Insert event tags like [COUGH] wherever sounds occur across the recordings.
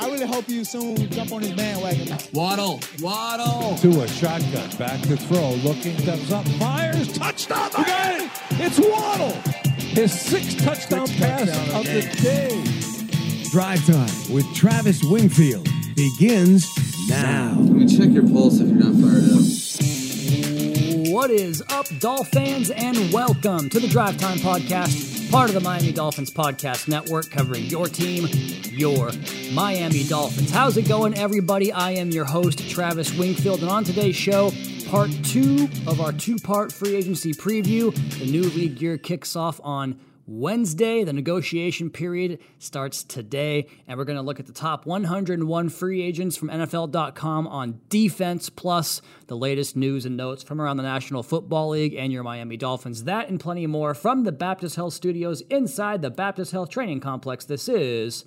I really hope you soon jump on his bandwagon. Waddle, Waddle. To a shotgun, back to throw, looking, steps up, fires, touchdown! You got it! It's Waddle! His sixth touchdown Sixth pass touchdown of of the the day. Drive Time with Travis Wingfield begins now. Let me check your pulse if you're not fired up. What is up, Dolphins, and welcome to the Drive Time Podcast, part of the Miami Dolphins Podcast Network, covering your team, your Miami Dolphins. How's it going, everybody? I am your host, Travis Wingfield, and on today's show, part two of our two part free agency preview. The new league year kicks off on Wednesday. The negotiation period starts today, and we're going to look at the top 101 free agents from NFL.com on defense, plus the latest news and notes from around the National Football League and your Miami Dolphins. That and plenty more from the Baptist Health Studios inside the Baptist Health Training Complex. This is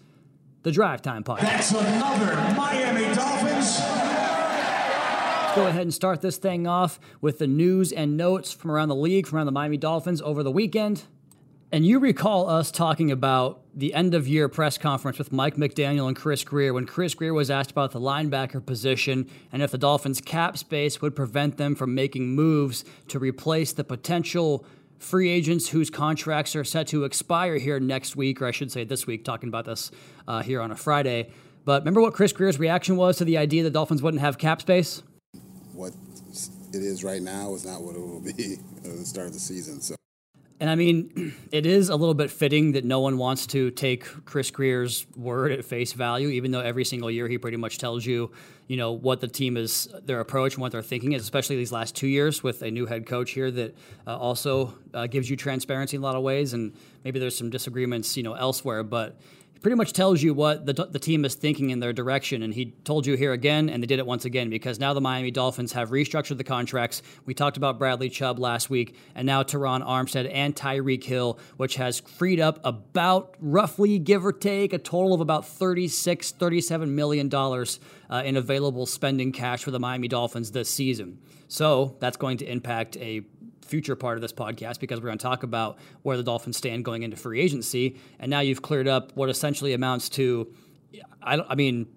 the Drive Time Podcast. That's another Miami Dolphins. Let's go ahead and start this thing off with the news and notes from around the league, from around the Miami Dolphins over the weekend. And you recall us talking about the end of year press conference with Mike McDaniel and Chris Grier when Chris Grier was asked about the linebacker position and if the Dolphins' cap space would prevent them from making moves to replace the potential free agents whose contracts are set to expire here next week, or I should say this week, talking about this uh, here on a Friday. But remember what Chris Grier's reaction was to the idea the Dolphins wouldn't have cap space? what it is right now is not what it will be [LAUGHS] at the start of the season. So And I mean, [CLEARS THROAT] it is a little bit fitting that no one wants to take Chris Grier's word at face value, even though every single year he pretty much tells you, you know, what the team is, their approach and what they're thinking is, especially these last two years with a new head coach here that uh, also uh, gives you transparency in a lot of ways. And maybe there's some disagreements, you know, elsewhere, but pretty much tells you what the, the team is thinking in their direction. And he told you here again, and they did it once again because now the Miami Dolphins have restructured the contracts. We talked about Bradley Chubb last week, and now Terron Armstead and Tyreek Hill, which has freed up about roughly, give or take, a total of about 36, 37 million dollars uh, in available spending cash for the Miami Dolphins this season. So that's going to impact a future part of this podcast because we're going to talk about where the Dolphins stand going into free agency. And now you've cleared up what essentially amounts to, I, I mean,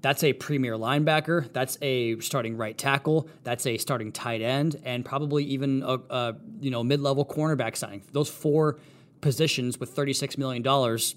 that's a premier linebacker. That's a starting right tackle. That's a starting tight end, and probably even a, a you know mid level cornerback signing. Those four positions with thirty six million dollars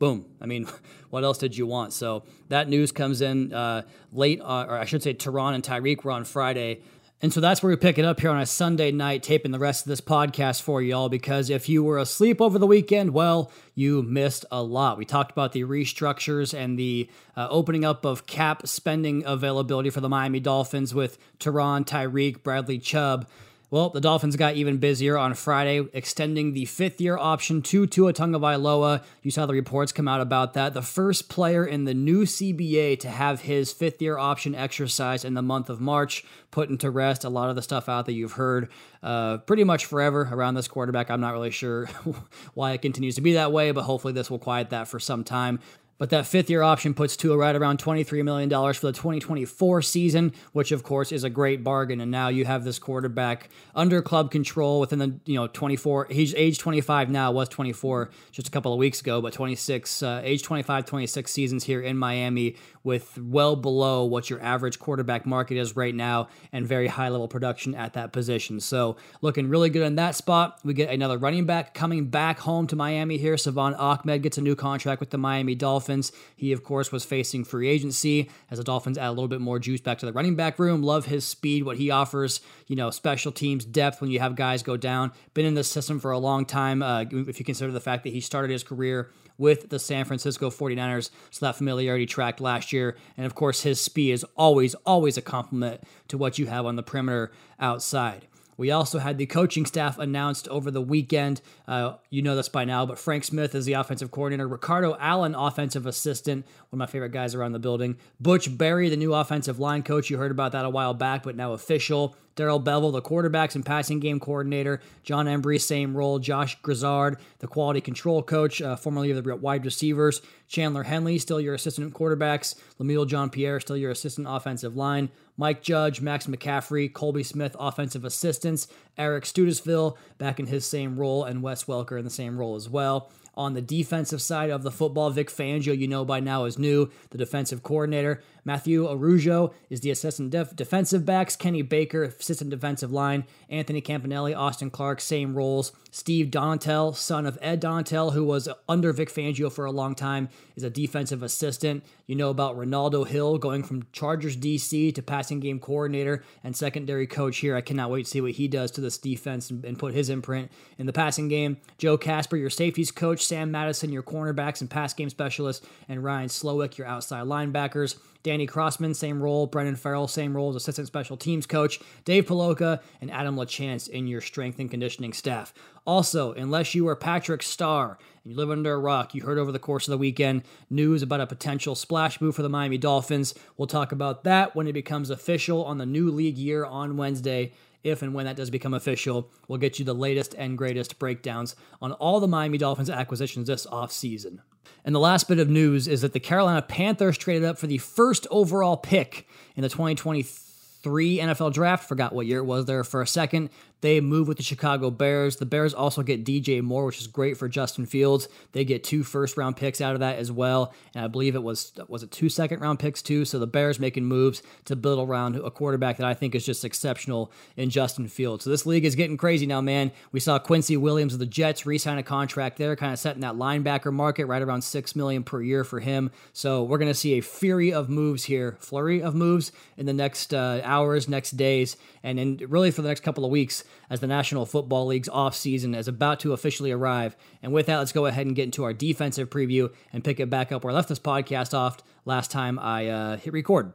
boom. I mean, [LAUGHS] what else did you want? So that news comes in uh, late, uh, or I should say, Terron and Tyreek were on Friday. And so that's where we pick it up here on a Sunday night, taping the rest of this podcast for y'all. Because if you were asleep over the weekend, well, you missed a lot. We talked about the restructures and the uh, opening up of cap spending availability for the Miami Dolphins with Terron, Tyreek, Bradley Chubb. Well, the Dolphins got even busier on Friday, extending the fifth year option to Tua Tagovailoa. You saw the reports come out about that. The first player in the new CBA to have his fifth year option exercised in the month of March, putting to rest a lot of the stuff out that you've heard uh, pretty much forever around this quarterback. I'm not really sure [LAUGHS] why it continues to be that way, but hopefully this will quiet that for some time. But that fifth year option puts Tua right around $23 million for the 2024 season, which of course is a great bargain. And now you have this quarterback under club control within the, you know, 24, he's age 25 now, was 24 just a couple of weeks ago, but 26, uh, age 25, 26 seasons here in Miami with well below what your average quarterback market is right now and very high level production at that position. So looking really good in that spot. We get another running back coming back home to Miami here. Salvon Ahmed gets a new contract with the Miami Dolphins. He, of course, was facing free agency as the Dolphins add a little bit more juice back to the running back room. Love his speed, what he offers, you know, special teams depth when you have guys go down. Been in this system for a long time. Uh, if you consider the fact that he started his career with the San Francisco 49ers, so that familiarity tracked last year. And of course, his speed is always, always a compliment to what you have on the perimeter outside. We also had the coaching staff announced over the weekend. Uh, you know this by now, but Frank Smith is the offensive coordinator. Ricardo Allen, offensive assistant, one of my favorite guys around the building. Butch Barry, the new offensive line coach. You heard about that a while back, but now official. Darrell Bevell, the quarterbacks and passing game coordinator. Jon Embree, same role. Josh Grizzard, the quality control coach, uh, formerly of the wide receivers. Chandler Henley, still your assistant quarterbacks. Lemuel Jeanpierre, still your assistant offensive line. Mike Judge, Max McCaffrey, Colby Smith, offensive assistants. Eric Studesville, back in his same role, and Wes Welker in the same role as well. On the defensive side of the football, Vic Fangio, you know by now, is new, the defensive coordinator. Matthew Arujo is the assistant def- defensive backs. Kenny Baker, assistant defensive line. Anthony Campanelli, Austin Clark, same roles. Steve Donatell, son of Ed Donatell, who was under Vic Fangio for a long time, is a defensive assistant. You know about Renaldo Hill going from Chargers DC to passing game coordinator and secondary coach here. I cannot wait to see what he does to this defense and, and put his imprint in the passing game. Joe Kasper, your safeties coach. Sam Madison, your cornerbacks and pass game specialist. And Ryan Slowik, your outside linebackers. Danny Crossman, same role. Brendan Farrell, same role as assistant special teams coach. Dave Puloka and Adam LaChance in your strength and conditioning staff. Also, unless you are Patrick Star and you live under a rock, you heard over the course of the weekend news about a potential splash move for the Miami Dolphins. We'll talk about that when it becomes official on the new league year on Wednesday if and when that does become official. We'll get you the latest and greatest breakdowns on all the Miami Dolphins acquisitions this offseason. And the last bit of news is that the Carolina Panthers traded up for the first overall pick in the 2023 NFL draft. Forgot what year it was there for a second. They move with the Chicago Bears. The Bears also get DJ Moore, which is great for Justin Fields. They get two first round picks out of that as well. And I believe it was was it two second round picks too. So the Bears making moves to build around a quarterback that I think is just exceptional in Justin Fields. So this league is getting crazy now, man. We saw Quincy Williams of the Jets re-sign a contract there, kind of setting that linebacker market right around six million per year for him. So we're gonna see a fury of moves here, flurry of moves in the next uh, hours, next days, and in really for the next couple of weeks as the National Football League's offseason is about to officially arrive. And with that, let's go ahead and get into our defensive preview and pick it back up where I left this podcast off last time I uh, hit record.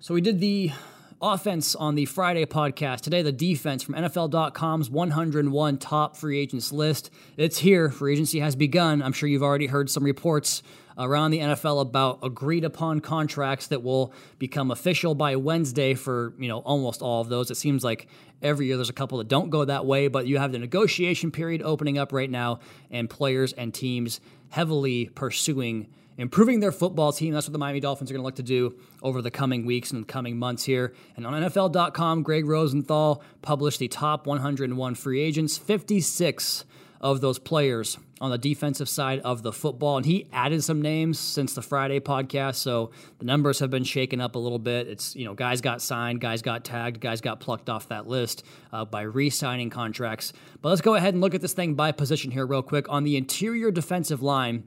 So we did the offense on the Friday podcast. Today, the defense from NFL.com's 101 top free agents list. It's here. Free agency has begun. I'm sure you've already heard some reports around the NFL about agreed upon contracts that will become official by Wednesday for, you know, almost all of those. It seems like every year there's a couple that don't go that way, but you have the negotiation period opening up right now and players and teams heavily pursuing improving their football team. That's what the Miami Dolphins are going to look to do over the coming weeks and coming months here. And on NFL.com, Gregg Rosenthal published the top 101 free agents. 56 of those players on the defensive side of the football. And he added some names since the Friday podcast. So the numbers have been shaken up a little bit. It's, you know, guys got signed, guys got tagged, guys got plucked off that list uh, by re signing contracts. But let's go ahead and look at this thing by position here, real quick. On the interior defensive line,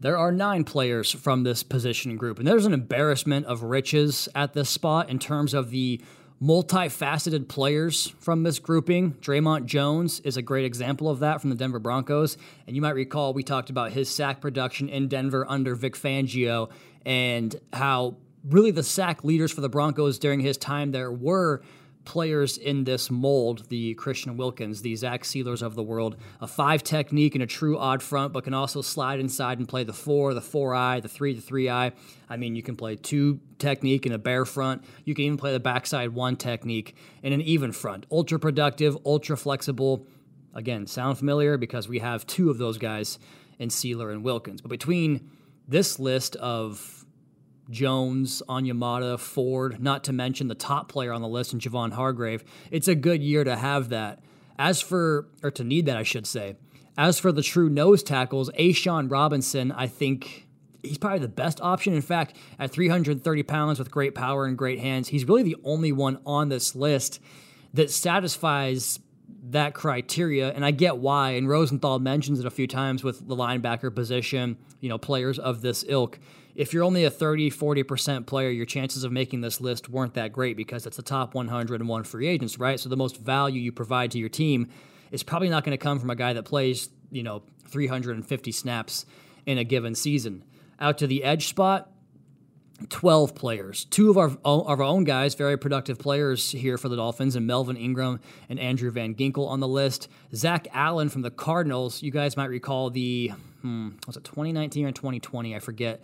there are nine players from this position group, and there's an embarrassment of riches at this spot in terms of the multifaceted players from this grouping. Dre'Mont Jones is a great example of that from the Denver Broncos. And you might recall we talked about his sack production in Denver under Vic Fangio and how really the sack leaders for the Broncos during his time there were players in this mold, the Christian Wilkins, the Zach Sielers of the world, a five technique and a true odd front, but can also slide inside and play the four, the four eye, the three, the three eye. I mean, you can play two technique and a bare front. You can even play the backside one technique and an even front. Ultra productive, ultra flexible. Again, sound familiar because we have two of those guys in Sieler and Wilkins. But between this list of Jones, Onyemata, Ford, not to mention the top player on the list in Javon Hargrave. It's a good year to have that. As for, or to need that, I should say. As for the true nose tackles, A'Shawn Robinson, I think he's probably the best option. In fact, at 330 pounds with great power and great hands, he's really the only one on this list that satisfies that criteria. And I get why. And Rosenthal mentions it a few times with the linebacker position, you know, players of this ilk if you're only a 30, 40% player, your chances of making this list weren't that great because it's the top 101 free agents, right? So the most value you provide to your team is probably not going to come from a guy that plays, you know, 350 snaps in a given season. Out to the edge spot, 12 players. Two of our, of our own guys, very productive players here for the Dolphins, and Melvin Ingram and Andrew Van Ginkel on the list. Zach Allen from the Cardinals. You guys might recall the, hmm, was it 2019 or 2020? I forget.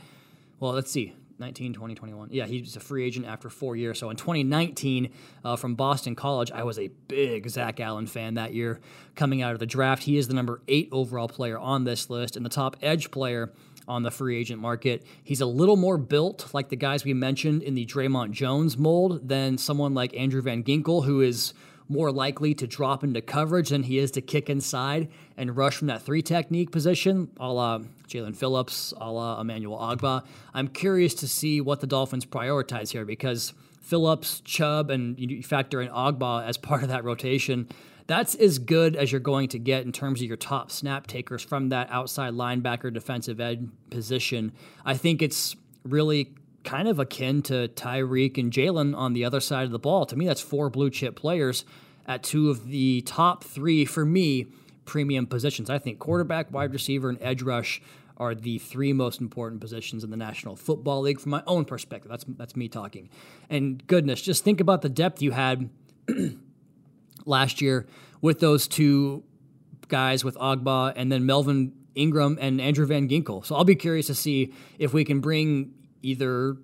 Well, let's see. 19, 20, 21. Yeah, he's a free agent after four years. So in 2019, uh, from Boston College, I was a big Zach Allen fan that year coming out of the draft. He is the number eight overall player on this list and the top edge player on the free agent market. He's a little more built, like the guys we mentioned in the Dre'Mont Jones mold, than someone like Andrew Van Ginkel, who is more likely to drop into coverage than he is to kick inside and rush from that three technique position, a la Jaelan Phillips, a la Emmanuel Ogbah. I'm curious to see what the Dolphins prioritize here because Phillips, Chubb, and you factor in Ogbah as [LAUGHS] part of that rotation. That's as good as you're going to get in terms of your top snap takers from that outside linebacker defensive end position. I think it's really kind of akin to Tyreek and Jaylen on the other side of the ball. To me, that's four blue chip players at two of the top three, for me, premium positions. I think quarterback, wide receiver, and edge rush are the three most important positions in the National Football League from my own perspective. That's that's me talking. And goodness, just think about the depth you had [CLEARS THROAT] last year with those two guys with Ogbah and then Melvin Ingram and Andrew Van Ginkel. So I'll be curious to see if we can bring either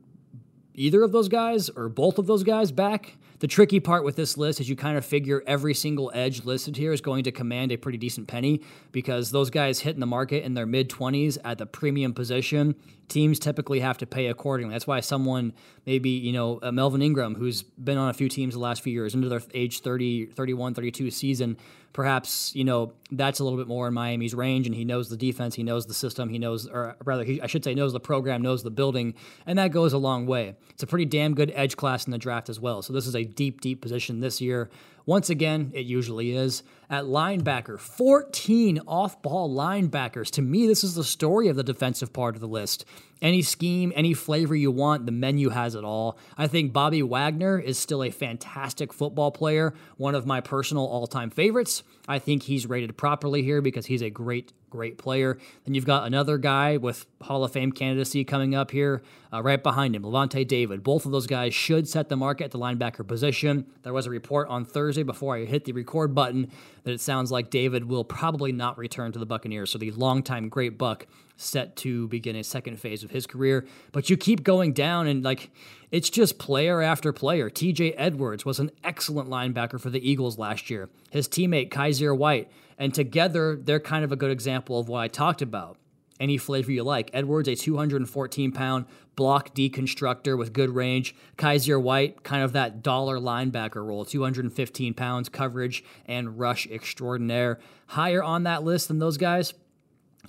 either of those guys or both of those guys back. The tricky part with this list is you kind of figure every single edge listed here is going to command a pretty decent penny because those guys hit in the market in their mid 20s at the premium position teams typically have to pay accordingly. That's why someone maybe, you know, uh, Melvin Ingram, who's been on a few teams the last few years into their age 30, 31, 32 season, perhaps, you know, that's a little bit more in Miami's range and he knows the defense, he knows the system, he knows, or rather, he, I should say, knows the program, knows the building, and that goes a long way. It's a pretty damn good edge class in the draft as well. So this is a deep, deep position this year. Once again, it usually is. At linebacker, 14 off ball linebackers. To me, this is the story of the defensive part of the list. Any scheme, any flavor you want, the menu has it all. I think Bobby Wagner is still a fantastic football player, one of my personal all time favorites. I think he's rated properly here because he's a great, great player. Then you've got another guy with Hall of Fame candidacy coming up here uh, right behind him, Lavonte David. Both of those guys should set the market at the linebacker position. There was a report on Thursday before I hit the record button that it sounds like David will probably not return to the Buccaneers. So the longtime great Buck set to begin a second phase of his career. But you keep going down, and like it's just player after player. TJ Edwards was an excellent linebacker for the Eagles last year. His teammate, Kyzir White, and together they're kind of a good example of what I talked about. Any flavor you like. Edwards, a 214 pound block deconstructor with good range. Kyzir White, kind of that dollar linebacker role, 215 pounds, coverage and rush extraordinaire. Higher on that list than those guys,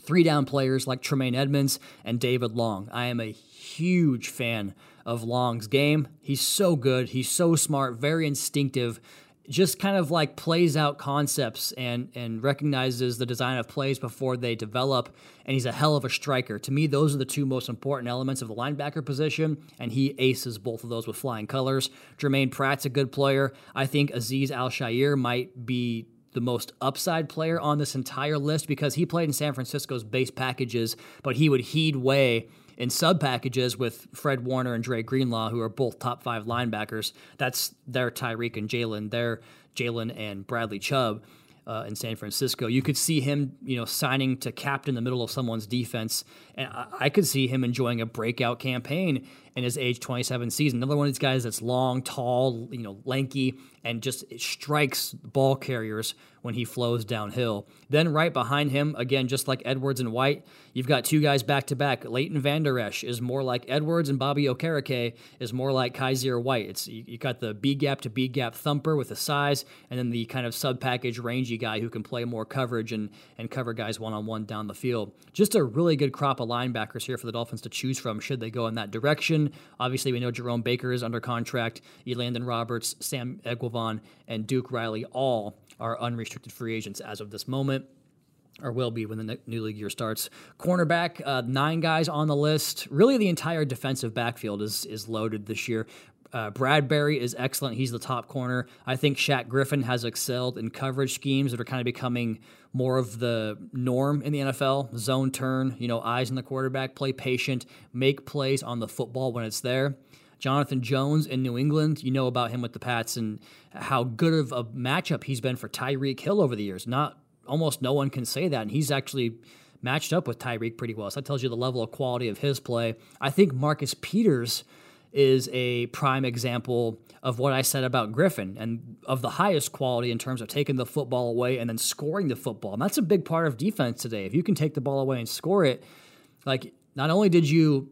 three down players like Tremaine Edmunds and David Long. I am a huge fan of Long's game. He's so good. He's so smart, very instinctive. Just kind of like plays out concepts and and recognizes the design of plays before they develop. And he's a hell of a striker. To me, those are the two most important elements of the linebacker position, and he aces both of those with flying colors. Jermaine Pratt's a good player. I think Azeez Al-Shaair might be the most upside player on this entire list because he played in San Francisco's base packages, but he would heed way in sub packages with Fred Warner and Dre Greenlaw, who are both top five linebackers. That's their Tyreek and Jaelan, their Jaelan and Bradley Chubb. Uh, in San Francisco, you could see him, you know, signing to captain the middle of someone's defense, and I, I could see him enjoying a breakout campaign in his age 27 season. Another one of these guys that's long, tall, you know, lanky, and just strikes ball carriers when he flows downhill. Then right behind him, again, just like Edwards and White, you've got two guys back to back. Leighton Vander Esch is more like Edwards, and Bobby Okereke is more like Kyzir White. It's you, you got the B gap to B gap thumper with the size, and then the kind of sub package rangy guy who can play more coverage and and cover guys one on one down the field. Just a really good crop of linebackers here for the Dolphins to choose from should they go in that direction. Obviously, we know Jerome Baker is under contract. Elandon Roberts, Sam Eguavoen, and Duke Riley all are unrestricted free agents as of this moment or will be when the new league year starts. Cornerback, uh, nine guys on the list. Really, the entire defensive backfield is is loaded this year. Uh, Bradberry is excellent. He's the top corner. I think Shaq Griffin has excelled in coverage schemes that are kind of becoming more of the norm in the NFL. Zone turn, you know, eyes on the quarterback, play patient, make plays on the football when it's there. Jonathan Jones in New England, you know about him with the Pats and how good of a matchup he's been for Tyreek Hill over the years. Not almost no one can say that, and he's actually matched up with Tyreek pretty well. So that tells you the level of quality of his play. I think Marcus Peters is a prime example of what I said about Griffin and of the highest quality in terms of taking the football away and then scoring the football. And that's a big part of defense today. If you can take the ball away and score it, like not only did you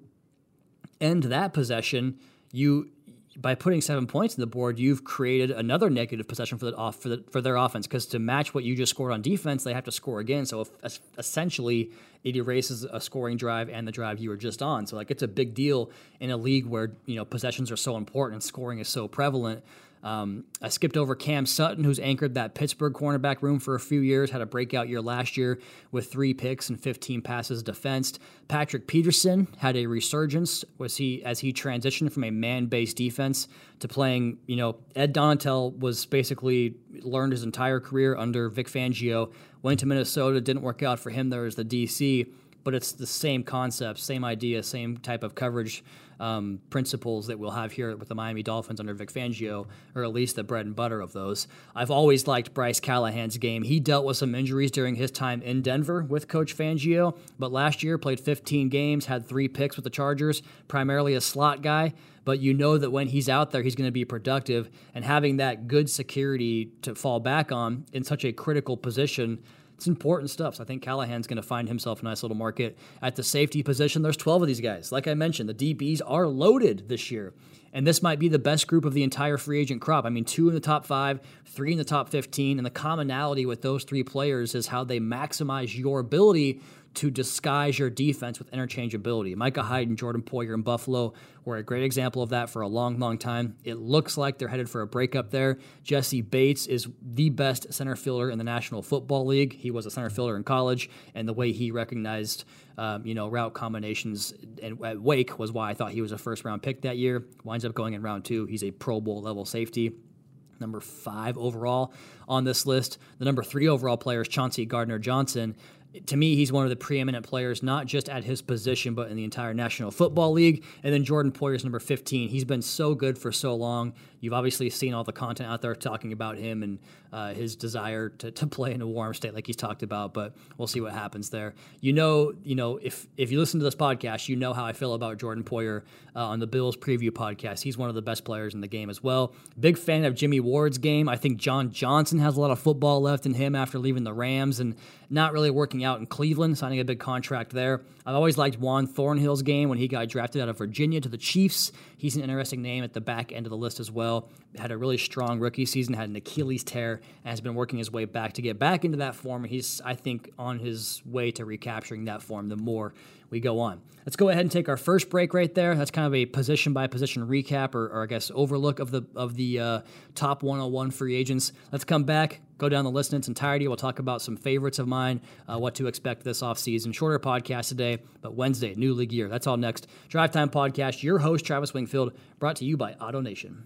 end that possession, you by putting seven points on the board, you've created another negative possession for the off for, the, for their offense because to match what you just scored on defense, they have to score again. So if, essentially, it erases a scoring drive and the drive you were just on. So like it's a big deal in a league where you know possessions are so important and scoring is so prevalent. Um, I skipped over Cam Sutton, who's anchored that Pittsburgh cornerback room for a few years, had a breakout year last year with three picks and 15 passes defensed. Patrick Peterson had a resurgence was he as he transitioned from a man-based defense to playing, you know, Ed Donatell was basically learned his entire career under Vic Fangio, went to Minnesota, didn't work out for him there as the DC, but it's the same concept, same idea, same type of coverage um, principles that we'll have here with the Miami Dolphins under Vic Fangio, or at least the bread and butter of those. I've always liked Bryce Callahan's game. He dealt with some injuries during his time in Denver with Coach Fangio, but last year played 15 games, had three picks with the Chargers, primarily a slot guy. But you know that when he's out there, he's going to be productive, and having that good security to fall back on in such a critical position it's important stuff. So I think Callahan's going to find himself a nice little market at the safety position. There's 12 of these guys. Like I mentioned, the DBs are loaded this year. And this might be the best group of the entire free agent crop. I mean, two in the top five, three in the top 15. And the commonality with those three players is how they maximize your ability to disguise your defense with interchangeability. Micah Hyde and Jordan Poyer in Buffalo were a great example of that for a long, long time. It looks like they're headed for a breakup there. Jessie Bates is the best center fielder in the National Football League. He was a center fielder in college, and the way he recognized, um, you know, route combinations at Wake was why I thought he was a first round pick that year. Winds up going in round two. He's a Pro Bowl level safety number five overall on this list. The number three overall player is Chauncey Gardner Johnson to me, he's one of the preeminent players, not just at his position, but in the entire National Football League. And then Jordan Poyer's number 15. He's been so good for so long. You've obviously seen all the content out there talking about him and uh, his desire to, to play in a warm state, like he's talked about. But we'll see what happens there. You know, you know, if if you listen to this podcast, you know how I feel about Jordan Poyer uh, on the Bills preview podcast. He's one of the best players in the game as well. Big fan of Jimmy Ward's game. I think John Johnson has a lot of football left in him after leaving the Rams and not really working out in Cleveland, signing a big contract there. I've always liked Juan Thornhill's game when he got drafted out of Virginia to the Chiefs. He's an interesting name at the back end of the list as well. Had a really strong rookie season, had an Achilles tear, and has been working his way back to get back into that form. And he's, I think, on his way to recapturing that form the more we go on. Let's go ahead and take our first break right there. That's kind of a position by position recap, or, or I guess overlook of the of the uh, top 101 free agents. Let's come back, go down the list in its entirety. We'll talk about some favorites of mine, uh, what to expect this offseason. Shorter podcast today, but Wednesday, new league year. That's all next. Drive Time Podcast. Your host Travis Wingfield, brought to you by Auto Nation.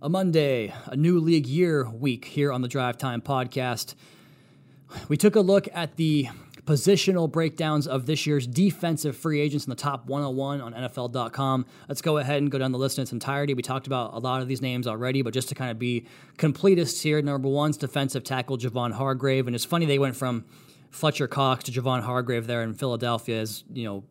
A Monday, a new league year week here on the Drive Time podcast. We took a look at the positional breakdowns of this year's defensive free agents in the top 101 on NFL.com. Let's go ahead and go down the list in its entirety. We talked about a lot of these names already, but just to kind of be completists here, number one's defensive tackle Javon Hargrave. And it's funny they went from Fletcher Cox to Javon Hargrave there in Philadelphia as, you know,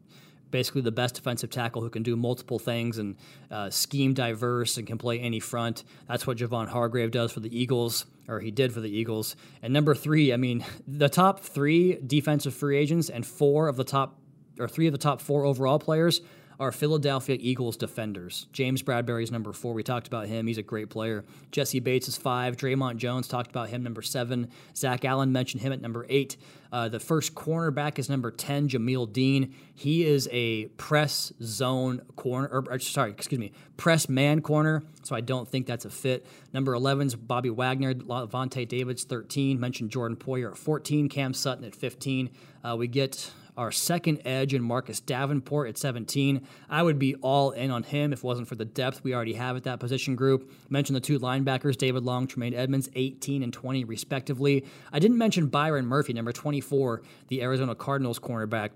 basically the best defensive tackle who can do multiple things and uh, scheme diverse and can play any front. That's what Javon Hargrave does for the Eagles, or he did for the Eagles. And number three, I mean, the top three defensive free agents and four of the top, or three of the top four overall players are Philadelphia Eagles defenders. James Bradberry is number four. We talked about him. He's a great player. Jessie Bates is five. Dre'Mont Jones talked about him, number seven. Zach Allen mentioned him at number eight. Uh, the first cornerback is number 10, Jamel Dean. He is a press zone corner, or, sorry, excuse me, press man corner, so I don't think that's a fit. Number 11 is Bobby Wagner, Lavonte David's 13. Mentioned Jordan Poyer at 14, Cam Sutton at 15. Uh, we get our second edge in Marcus Davenport at 17. I would be all in on him if it wasn't for the depth we already have at that position group. Mentioned the two linebackers, David Long, Tremaine Edmunds, 18 and 20 respectively. I didn't mention Byron Murphy, number 24, the Arizona Cardinals cornerback.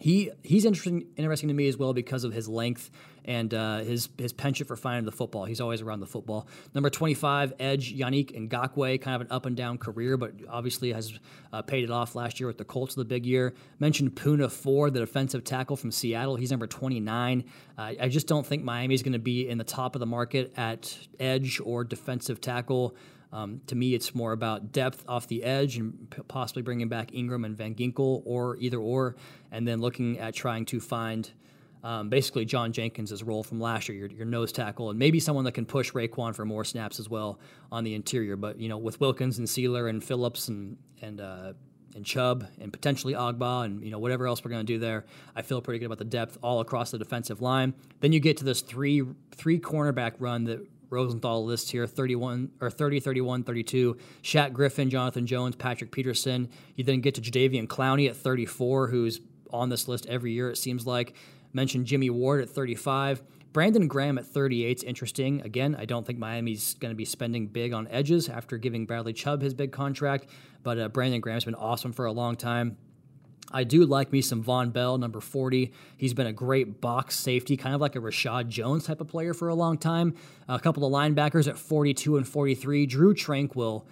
He he's interesting interesting to me as well because of his length and uh, his his penchant for finding the football. He's always around the football. Number 25, Edge Yannick Ngakoue, kind of an up and down career, but obviously has uh, paid it off last year with the Colts, of the big year. Mentioned Poona Ford, the defensive tackle from Seattle. He's number 29. Uh, I just don't think Miami's going to be in the top of the market at edge or defensive tackle. Um, to me, it's more about depth off the edge and p- possibly bringing back Ingram and Van Ginkel or either or, and then looking at trying to find um, basically John Jenkins' role from last year, your, your, nose tackle, and maybe someone that can push Raekwon for more snaps as well on the interior. But you know, with Wilkins and Sieler and Phillips and and uh, and Chubb and potentially Ogbah and you know whatever else we're going to do there, I feel pretty good about the depth all across the defensive line. Then you get to this three three cornerback run that Rosenthal lists here 31 or 30, 31, 32. Shaq Griffin, Jonathan Jones, Patrick Peterson. You then get to Jadeveon Clowney at 34, who's on this list every year, it seems like. Mentioned Jimmy Ward at 35. Brandon Graham at 38 is interesting. Again, I don't think Miami's going to be spending big on edges after giving Bradley Chubb his big contract, but uh, Brandon Graham's been awesome for a long time. I do like me some Vonn Bell, number 40. He's been a great box safety, kind of like a Reshad Jones type of player for a long time. A couple of linebackers at 42 and 43. Drue Tranquill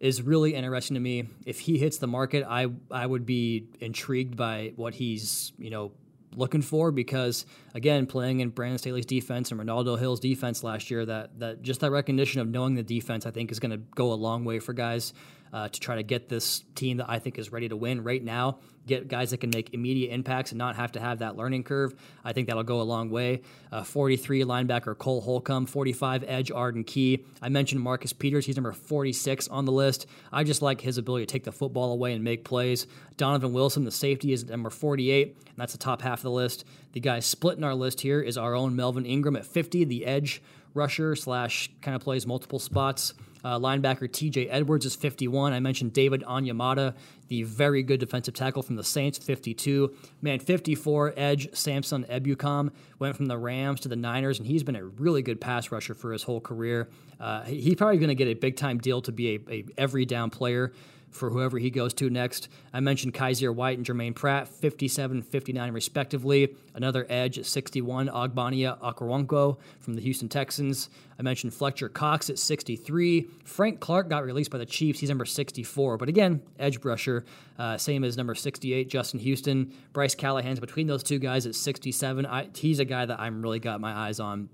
is really interesting to me. If he hits the market, I I would be intrigued by what he's, you know, looking for because again, playing in Brandon Staley's defense and Renaldo Hill's defense last year, that that just that recognition of knowing the defense, I think, is going to go a long way for guys uh, to try to get this team that I think is ready to win right now. Get guys that can make immediate impacts and not have to have that learning curve. I think that'll go a long way. Uh, 43 linebacker Cole Holcomb, 45 edge Arden Key. I mentioned Marcus Peters. He's number 46 on the list. I just like his ability to take the football away and make plays. Donovan Wilson, the safety, is number 48, and that's the top half of the list. The guy splitting our list here is our own Melvin Ingram at 50, the edge rusher slash kind of plays multiple spots. Uh, linebacker TJ Edwards is 51. I mentioned David Onyemata, the very good defensive tackle from the Saints, 52. Man, 54, Edge Samson Ebukam went from the Rams to the Niners, and he's been a really good pass rusher for his whole career. Uh, he's probably going to get a big time deal to be a, a every down player for whoever he goes to next. I mentioned Kyzir White and Jermaine Pratt, 57 59 respectively. Another edge at 61, Ogbonnia Okoronkwo from the Houston Texans. I mentioned Fletcher Cox at 63. Frank Clark got released by the Chiefs. He's number 64. But again, edge brusher, uh, same as number 68, Justin Houston. Bryce Callahan's between those two guys at 67. I, he's a guy that I'm really got my eyes on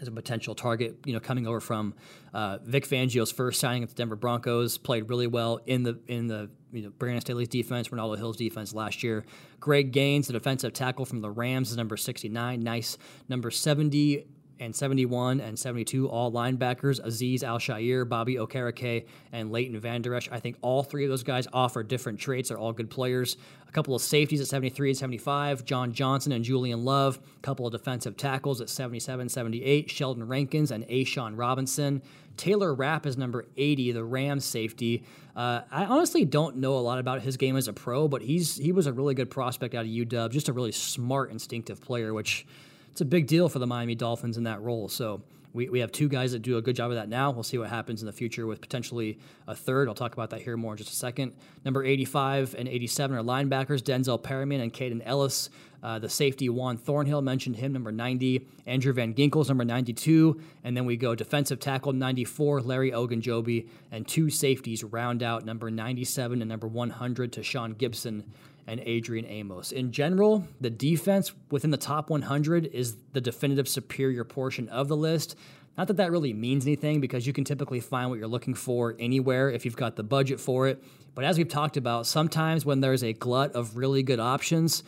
as a potential target. You know, coming over from uh, Vic Fangio's first signing at the Denver Broncos, played really well in the in the you know Brandon Staley's defense, Renaldo Hill's defense last year. Greg Gaines, the defensive tackle from the Rams, is number 69. Nice number 70 and 71 and 72 all linebackers Azeez Al-Shaair, Bobby Okereke, and Leighton Vander Esch. I think all three of those guys offer different traits. They're all good players. A couple of safeties at 73 and 75, John Johnson and Julian Love. A couple of defensive tackles at 77, 78, Sheldon Rankins and A'Shawn Robinson. Taylor Rapp is number 80, the Rams safety. Uh, I honestly don't know a lot about his game as a pro, but he's he was a really good prospect out of UW, just a really smart, instinctive player, which – it's a big deal for the Miami Dolphins in that role. So we, we have two guys that do a good job of that now. We'll see what happens in the future with potentially a third. I'll talk about that here more in just a second. Number 85 and 87 are linebackers Denzel Perryman and Kaden Elliss. Uh, the safety Juan Thornhill mentioned him, number 90. Andrew Van Ginkel's number 92. And then we go defensive tackle 94, Larry Ogunjobi. And two safeties round out number 97 and number 100 Tashaun Gipson and Adrian Amos. In general, the defense within the top 100 is the definitive superior portion of the list. Not that that really means anything because you can typically find what you're looking for anywhere if you've got the budget for it. But as we've talked about, sometimes when there's a glut of really good options,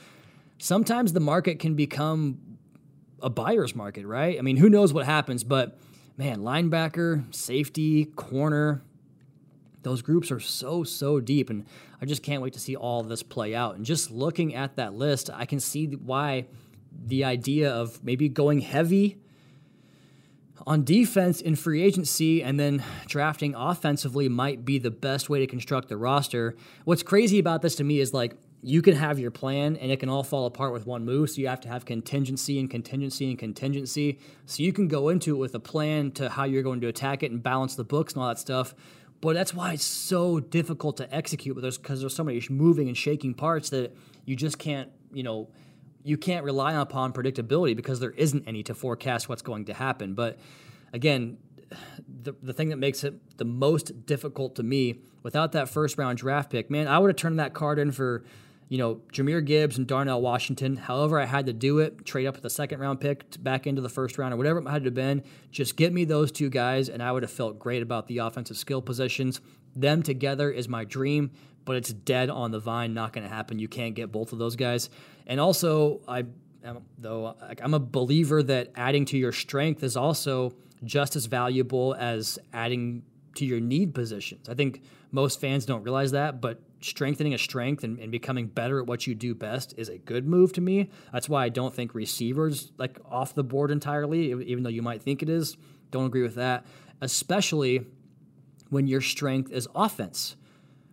sometimes the market can become a buyer's market, right? I mean, who knows what happens, but man, linebacker, safety, corner, those groups are so, so deep. And I just can't wait to see all this play out. And just looking at that list, I can see why the idea of maybe going heavy on defense in free agency and then drafting offensively might be the best way to construct the roster. What's crazy about this to me is like you can have your plan and it can all fall apart with one move. So you have to have contingency and contingency and contingency. So you can go into it with a plan to how you're going to attack it and balance the books and all that stuff. But that's why it's so difficult to execute because there's, there's so many moving and shaking parts that you just can't, you know, you can't rely upon predictability because there isn't any to forecast what's going to happen. But again, the, the thing that makes it the most difficult to me without that first round draft pick, man, I would have turned that card in for, you know, Jahmyr Gibbs and Darnell Washington. However, I had to do it, trade up with the second round pick back into the first round or whatever it had to have been. Just get me those two guys, and I would have felt great about the offensive skill positions. Them together is my dream, but it's dead on the vine. Not going to happen. You can't get both of those guys. And also, I am, though I'm a believer that adding to your strength is also just as valuable as adding to your need positions. I think most fans don't realize that, but strengthening a strength and, and, becoming better at what you do best is a good move to me. That's why I don't think receivers like off the board entirely, even though you might think it is. Don't agree with that, especially when your strength is offense,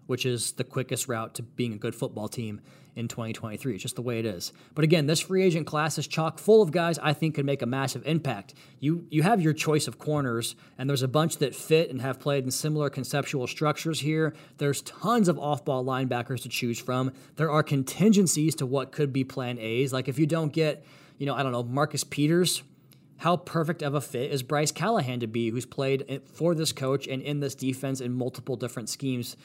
which is the quickest route to being a good football team in 2023. It's just the way it is. But again, this free agent class is chock full of guys I think could make a massive impact. You you have your choice of corners, and there's a bunch that fit and have played in similar conceptual structures here. There's tons of off-ball linebackers to choose from. There are contingencies to what could be plan A's. Like if you don't get, you know, I don't know, Marcus Peters, how perfect of a fit is Bryce Callahan to be, who's played eh, for this coach and in this defense in multiple different schemes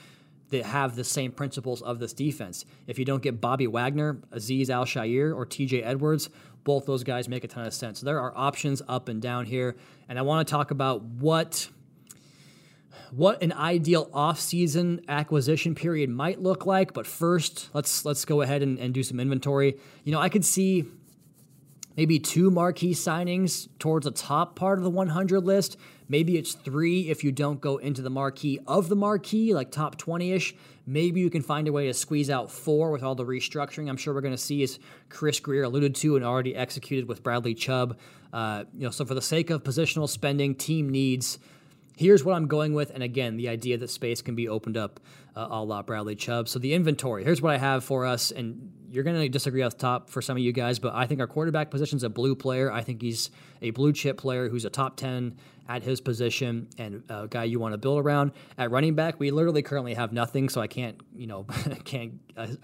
that have the same principles of this defense. If you don't get Bobby Wagner, Azeez Al-Shaair, or TJ Edwards, both those guys make a ton of sense. So there are options up and down here. And I want to talk about what what an ideal offseason acquisition period might look like. But first, let's let's go ahead and, and do some inventory. You know, I could see maybe two marquee signings towards the top part of the 100 list. Maybe it's three if you don't go into the marquee of the marquee, like top 20 ish. Maybe you can find a way to squeeze out four with all the restructuring I'm sure we're going to see, as Chris Grier alluded to and already executed with Bradley Chubb. Uh, you know, so for the sake of positional spending, team needs, here's what I'm going with. And again, the idea that space can be opened up uh, a la Bradley Chubb. So the inventory, here's what I have for us. And you're going to disagree off top for some of you guys, but I think our quarterback position is a blue player. I think he's a blue chip player who's a top 10 at his position and a guy you want to build around. At running back, we literally currently have nothing, so I can't, you know, [LAUGHS] can't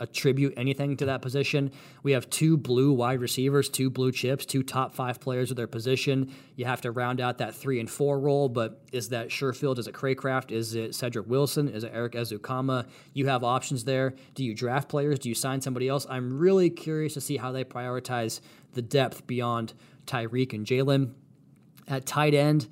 attribute anything to that position. We have two blue wide receivers, two blue chips, two top five players at their position. You have to round out that three and four role, but is that Sherfield? Is it Cracraft? Is it Cedric Wilson? Is it Erik Ezukanma? You have options there. Do you draft players? Do you sign somebody else? I'm really curious to see how they prioritize the depth beyond Tyreek and Jaylen. At tight end,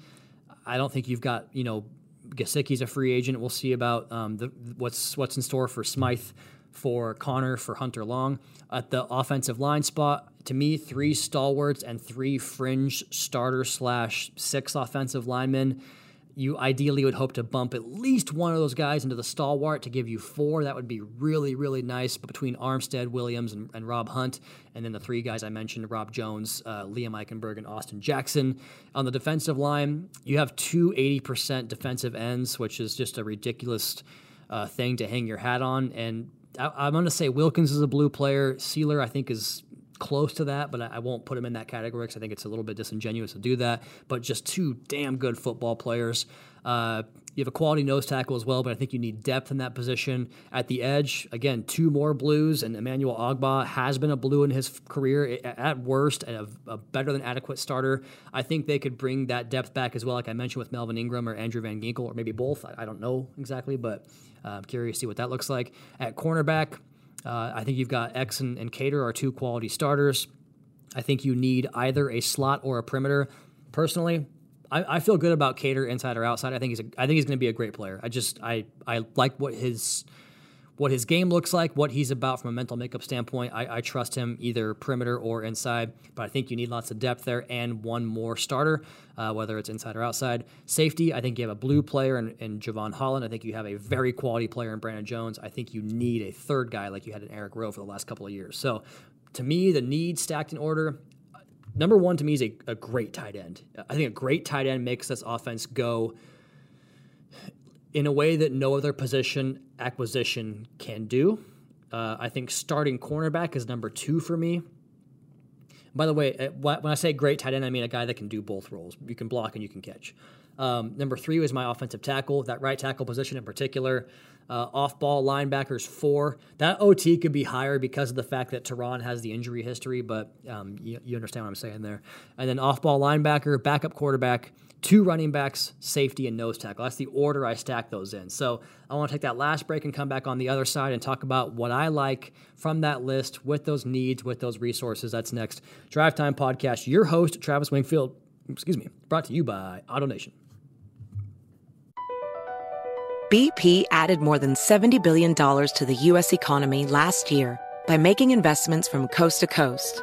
I don't think you've got you know Gesicki's a free agent. We'll see about um, the, what's what's in store for Smythe, for Connor, for Hunter Long at the offensive line spot. To me, three stalwarts and three fringe starter slash six offensive linemen you ideally would hope to bump at least one of those guys into the stalwart to give you four. That would be really, really nice between Armstead, Williams, and, and Rob Hunt. And then the three guys I mentioned Rob Jones, uh, Liam Eichenberg, and Austin Jackson. On the defensive line, you have two 80% defensive ends, which is just a ridiculous uh, thing to hang your hat on. And I, am going to say Wilkins is a blue player. Sieler, I think, is close to that, but I, I won't put him in that category because I think it's a little bit disingenuous to do that. But just two damn good football players. Uh, you have a quality nose tackle as well, but I think you need depth in that position. At the edge, again, two more blues, and Emmanuel Ogbah has been a blue in his career at worst, and a, a, better than adequate starter. I think they could bring that depth back as well, like I mentioned with Melvin Ingram or Andrew Van Ginkel, or maybe both. I, I don't know exactly, but uh, I'm curious to see what that looks like. At cornerback, Uh, I think you've got X and, and Kader are two quality starters. I think you need either a slot or a perimeter. Personally, I, I feel good about Kader inside or outside. I think he's a, I think he's going to be a great player. I just I I like what his what his game looks like, what he's about from a mental makeup standpoint. I, I, trust him either perimeter or inside, but I think you need lots of depth there and one more starter, uh, whether it's inside or outside. Safety, I think you have a blue player in, in Jevon Holland. I think you have a very quality player in Brandon Jones. I think you need a third guy like you had in Eric Rowe for the last couple of years. So to me, the needs stacked in order. Number one to me is a, a great tight end. I think a great tight end makes this offense go in a way that no other position acquisition can do. Uh, I think starting cornerback is number two for me. By the way, uh, when I say great tight end, I mean a guy that can do both roles. You can block and you can catch. Um, number three was my offensive tackle, that right tackle position in particular. Uh, off ball linebackers, four. That OT could be higher because of the fact that Terron has the injury history, but um, you, you understand what I'm saying there. And then off ball linebacker, backup quarterback, two running backs, safety, and nose tackle. That's the order I stack those in. So I want to take that last break and come back on the other side and talk about what I like from that list with those needs, with those resources. That's next. Drive Time Podcast. Your host, Travis Wingfield, excuse me, brought to you by AutoNation. BP added more than $70 billion to the U.S. economy last year by making investments from coast to coast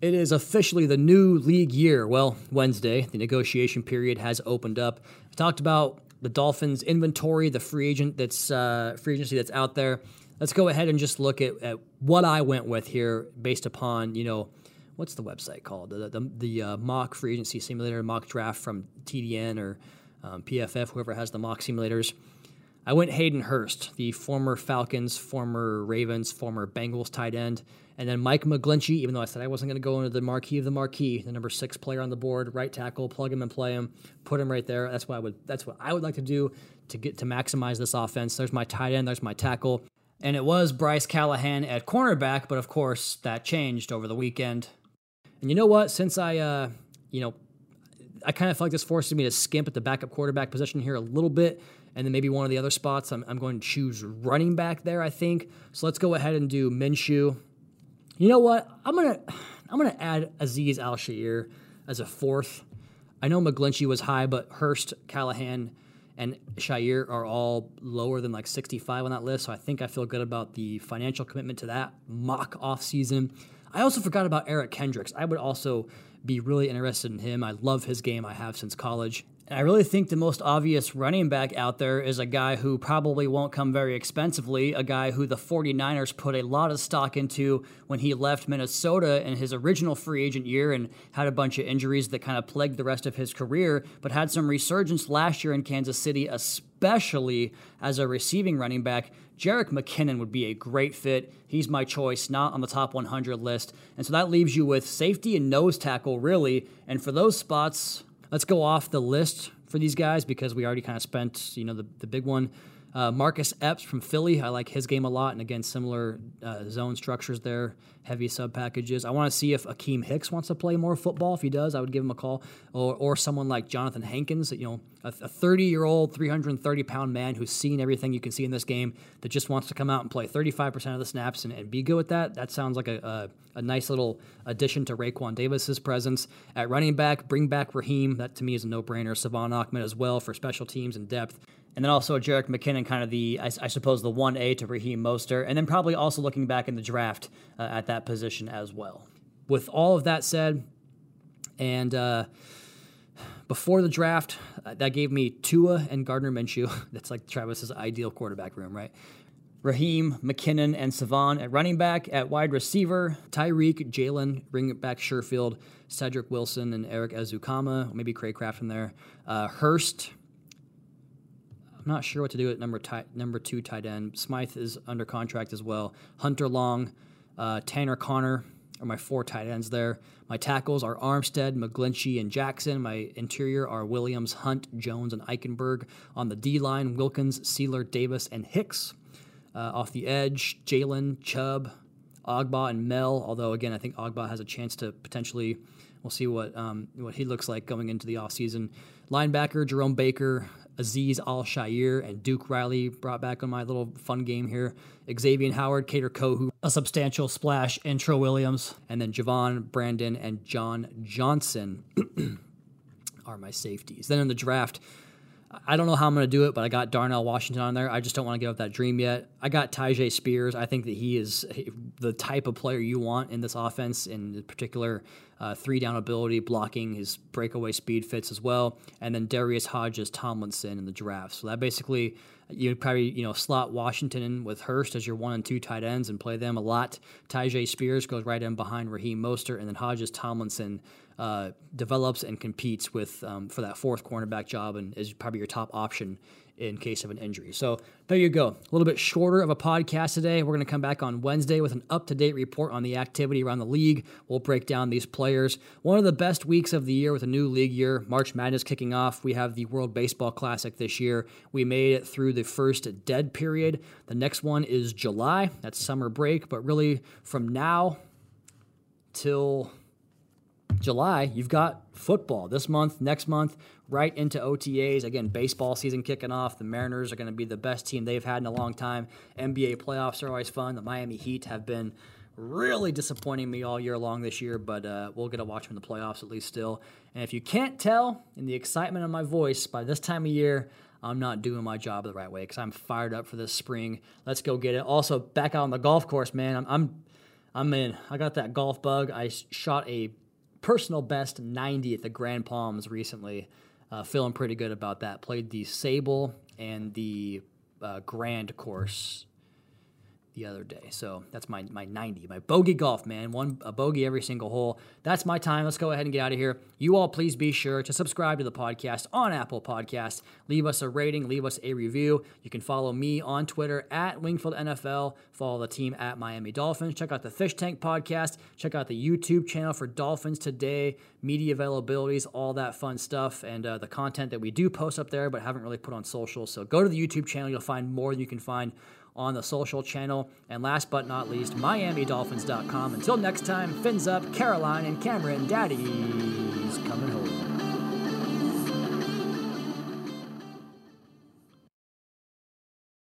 It is officially the new league year. Well, Wednesday, the negotiation period has opened up. I talked about the Dolphins' inventory, the free agent that's uh, free agency that's out there. Let's go ahead and just look at, at, what I went with here, based upon you know what's the website called the the, the uh, mock free agency simulator, mock draft from TDN or um, PFF, whoever has the mock simulators. I went Hayden Hurst, the former Falcons, former Ravens, former Bengals tight end, and then Mike McGlinchey. Even though I said I wasn't going to go into the marquee of the marquee, the number six player on the board, right tackle, plug him and play him, put him right there. That's what I would. That's what I would like to do to get to maximize this offense. There's my tight end. There's my tackle, and it was Bryce Callahan at cornerback, but of course that changed over the weekend. And you know what? Since I, uh, you know, I kind of feel like this forces me to skimp at the backup quarterback position here a little bit and then maybe one of the other spots, I'm, I'm going to choose running back there, I think. So let's go ahead and do Minshew. You know what? I'm gonna I'm gonna add Azeez Al-Shaair as a fourth. I know McGlinchey was high, but Hurst, Callahan, and Shaair are all lower than like 65 on that list. So I think I feel good about the financial commitment to that mock off season. I also forgot about Eric Kendricks. I would also be really interested in him. I love his game. I have since college. I really think the most obvious running back out there is a guy who probably won't come very expensively, a guy who the 49ers put a lot of stock into when he left Minnesota in his original free agent year and had a bunch of injuries that kind of plagued the rest of his career, but had some resurgence last year in Kansas City, especially as a receiving running back. Jerick McKinnon would be a great fit. He's my choice, not on the top 100 list. And so that leaves you with safety and nose tackle, really. And for those spots, Let's go off the list for these guys because we already kind of spent, you know, the, the big one. Uh, Marcus Epps from Philly, I like his game a lot, and again, similar uh, zone structures there, heavy sub packages. I want to see if Akiem Hicks wants to play more football. If he does, I would give him a call, or, or someone like Jonathan Hankins, you know, a 30 year old, 330 pound man who's seen everything you can see in this game that just wants to come out and play 35% of the snaps and, and be good with that. That sounds like a, a, a nice little addition to Raekwon Davis's presence at running back. Bring back Raheem. That to me is a no brainer. Salvon Ahmed as well for special teams and depth. And then also Jerick McKinnon, kind of the, I, I, suppose, the 1A to Raheem Mostert. And then probably also looking back in the draft uh, at that position as well. With all of that said, and uh, before the draft, uh, that gave me Tua and Gardner Minshew. [LAUGHS] That's like Travis's ideal quarterback room, right? Raheem, McKinnon, and Salvon at running back. At wide receiver, Tyreek, Jalen, bring it back Sherfield, Cedric Wilson, and Erik Ezukanma, Maybe Craig Craft in there. Uh, Hurst, not sure what to do at number t- number two tight end. Smythe is under contract as well. Hunter Long, uh, Tanner Conner are my four tight ends there. My tackles are Armstead, McGlinchey, and Jackson. My interior are Williams, Hunt, Jones, and Eichenberg. On the D line, Wilkins, Sieler, Davis, and Hicks. Uh, off the edge, Jalen, Chubb, Ogbah, and Mel. Although again, I think Ogbah has a chance to potentially. We'll see what um, what he looks like going into the offseason. Linebacker Jerome Baker, Azeez Al-Shaair, and Duke Riley brought back on my little fun game here. Xavier Howard, Kader Kohou, a substantial splash, Intro Williams, and then Javon, Brandon, and John Johnson [CLEARS THROAT] are my safeties. Then in the draft, I don't know how I'm going to do it, but I got Darnell Washington on there. I just don't want to give up that dream yet. I got Tyjae Spears. I think that he is the type of player you want in this offense, in particular, uh, three down ability, blocking, his breakaway speed fits as well. And then Darius Hodges Tomlinson in the draft. So that basically, you probably you know slot Washington in with Hurst as your one and two tight ends and play them a lot. Tyjae Spears goes right in behind Raheem Mostert, and then Hodges Tomlinson uh, develops and competes with um, for that fourth cornerback job and is probably your top option in case of an injury. So there you go. A little bit shorter of a podcast today. We're going to come back on Wednesday with an up to date report on the activity around the league. We'll break down these players. One of the best weeks of the year with a new league year. March Madness kicking off. We have the World Baseball Classic this year. We made it through the first dead period. The next one is July. That's summer break. But really, from now till July, you've got football this month, next month, right into OTAs. Again, baseball season kicking off. The Mariners are going to be the best team they've had in a long time. NBA playoffs are always fun. The Miami Heat have been really disappointing me all year long this year, but uh, we'll get to watch them in the playoffs at least still. And if you can't tell in the excitement of my voice, by this time of year, I'm not doing my job the right way because I'm fired up for this spring. Let's go get it. Also, back out on the golf course, man. I'm, I'm, I'm in. I got that golf bug. I shot a personal best 90 at the Grand Palms recently. Uh, feeling pretty good about that. Played the Sable and the uh, Grand course the other day. So that's my my 90, my bogey golf, man. One a bogey every single hole. That's my time. Let's go ahead and get out of here. You all please be sure to subscribe to the podcast on Apple Podcasts. Leave us a rating, leave us a review. You can follow me on Twitter at Wingfield NFL. Follow the team at Miami Dolphins. Check out the Fish Tank podcast. Check out the YouTube channel for Dolphins Today, media availabilities, all that fun stuff, and uh, the content that we do post up there but haven't really put on social. So go to the YouTube channel. You'll find more than you can find on the social channel. And last but not least, MiamiDolphins.com. Until next time, fins up, Caroline and Cameron, Daddy's coming home.